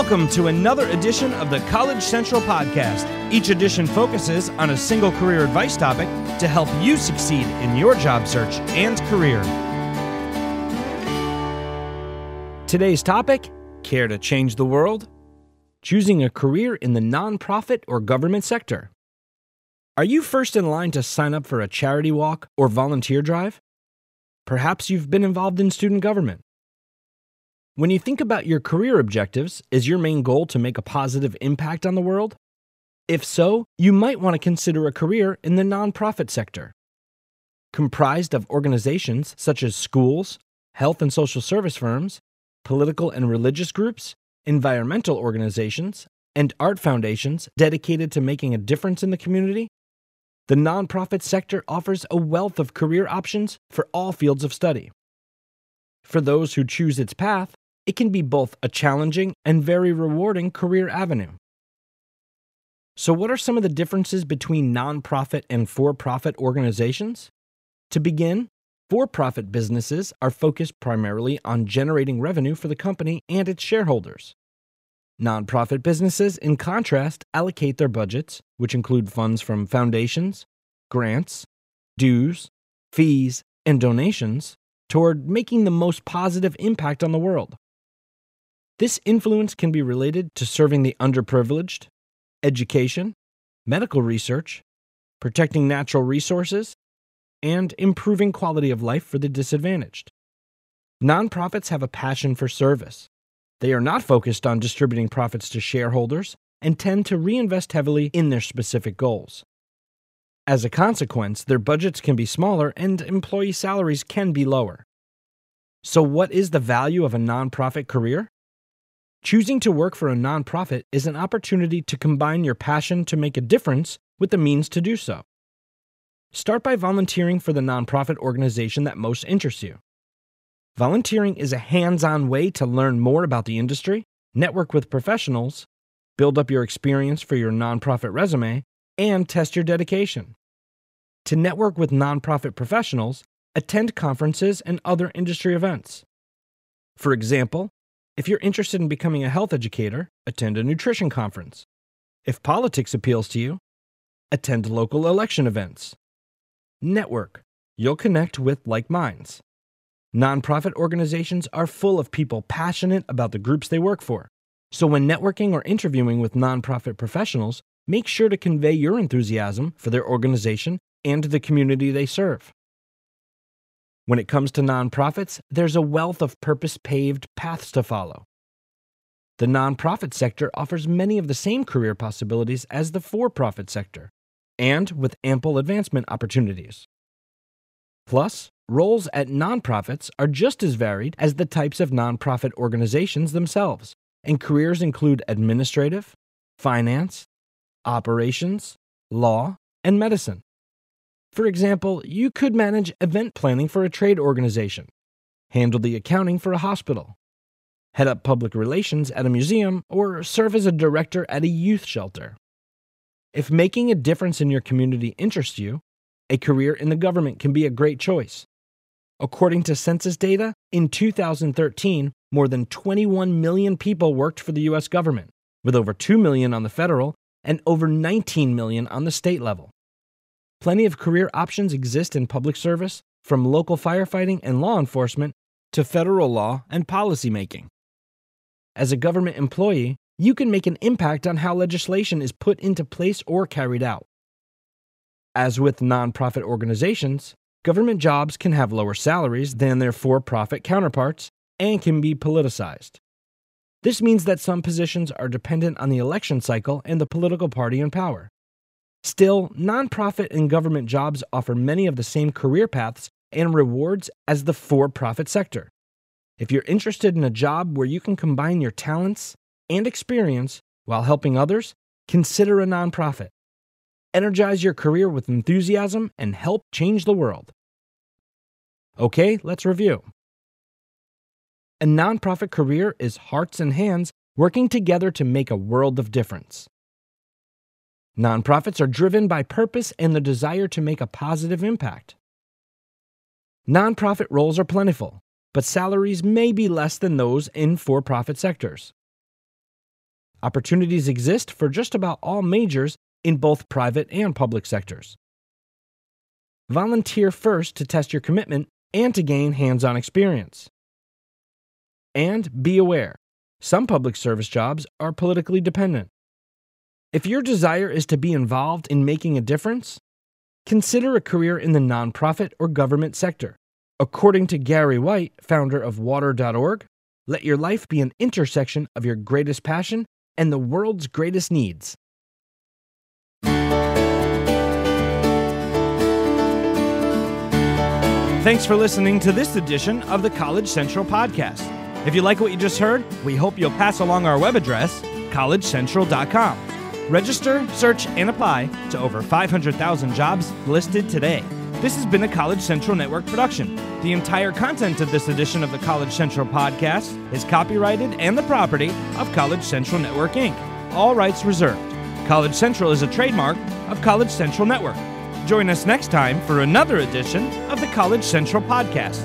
Welcome to another edition of the College Central Podcast. Each edition focuses on a single career advice topic to help you succeed in your job search and career. Today's topic Care to change the world? Choosing a career in the nonprofit or government sector. Are you first in line to sign up for a charity walk or volunteer drive? Perhaps you've been involved in student government. When you think about your career objectives, is your main goal to make a positive impact on the world? If so, you might want to consider a career in the nonprofit sector. Comprised of organizations such as schools, health and social service firms, political and religious groups, environmental organizations, and art foundations dedicated to making a difference in the community, the nonprofit sector offers a wealth of career options for all fields of study. For those who choose its path, it can be both a challenging and very rewarding career avenue. So, what are some of the differences between nonprofit and for profit organizations? To begin, for profit businesses are focused primarily on generating revenue for the company and its shareholders. Nonprofit businesses, in contrast, allocate their budgets, which include funds from foundations, grants, dues, fees, and donations, toward making the most positive impact on the world. This influence can be related to serving the underprivileged, education, medical research, protecting natural resources, and improving quality of life for the disadvantaged. Nonprofits have a passion for service. They are not focused on distributing profits to shareholders and tend to reinvest heavily in their specific goals. As a consequence, their budgets can be smaller and employee salaries can be lower. So, what is the value of a nonprofit career? Choosing to work for a nonprofit is an opportunity to combine your passion to make a difference with the means to do so. Start by volunteering for the nonprofit organization that most interests you. Volunteering is a hands on way to learn more about the industry, network with professionals, build up your experience for your nonprofit resume, and test your dedication. To network with nonprofit professionals, attend conferences and other industry events. For example, if you're interested in becoming a health educator, attend a nutrition conference. If politics appeals to you, attend local election events. Network. You'll connect with like minds. Nonprofit organizations are full of people passionate about the groups they work for. So when networking or interviewing with nonprofit professionals, make sure to convey your enthusiasm for their organization and the community they serve. When it comes to nonprofits, there's a wealth of purpose paved paths to follow. The nonprofit sector offers many of the same career possibilities as the for profit sector, and with ample advancement opportunities. Plus, roles at nonprofits are just as varied as the types of nonprofit organizations themselves, and careers include administrative, finance, operations, law, and medicine. For example, you could manage event planning for a trade organization, handle the accounting for a hospital, head up public relations at a museum, or serve as a director at a youth shelter. If making a difference in your community interests you, a career in the government can be a great choice. According to census data, in 2013, more than 21 million people worked for the U.S. government, with over 2 million on the federal and over 19 million on the state level. Plenty of career options exist in public service, from local firefighting and law enforcement to federal law and policymaking. As a government employee, you can make an impact on how legislation is put into place or carried out. As with nonprofit organizations, government jobs can have lower salaries than their for profit counterparts and can be politicized. This means that some positions are dependent on the election cycle and the political party in power. Still, nonprofit and government jobs offer many of the same career paths and rewards as the for profit sector. If you're interested in a job where you can combine your talents and experience while helping others, consider a nonprofit. Energize your career with enthusiasm and help change the world. Okay, let's review. A nonprofit career is hearts and hands working together to make a world of difference. Nonprofits are driven by purpose and the desire to make a positive impact. Nonprofit roles are plentiful, but salaries may be less than those in for profit sectors. Opportunities exist for just about all majors in both private and public sectors. Volunteer first to test your commitment and to gain hands on experience. And be aware some public service jobs are politically dependent. If your desire is to be involved in making a difference, consider a career in the nonprofit or government sector. According to Gary White, founder of Water.org, let your life be an intersection of your greatest passion and the world's greatest needs. Thanks for listening to this edition of the College Central Podcast. If you like what you just heard, we hope you'll pass along our web address, collegecentral.com. Register, search, and apply to over 500,000 jobs listed today. This has been a College Central Network production. The entire content of this edition of the College Central podcast is copyrighted and the property of College Central Network Inc., all rights reserved. College Central is a trademark of College Central Network. Join us next time for another edition of the College Central podcast.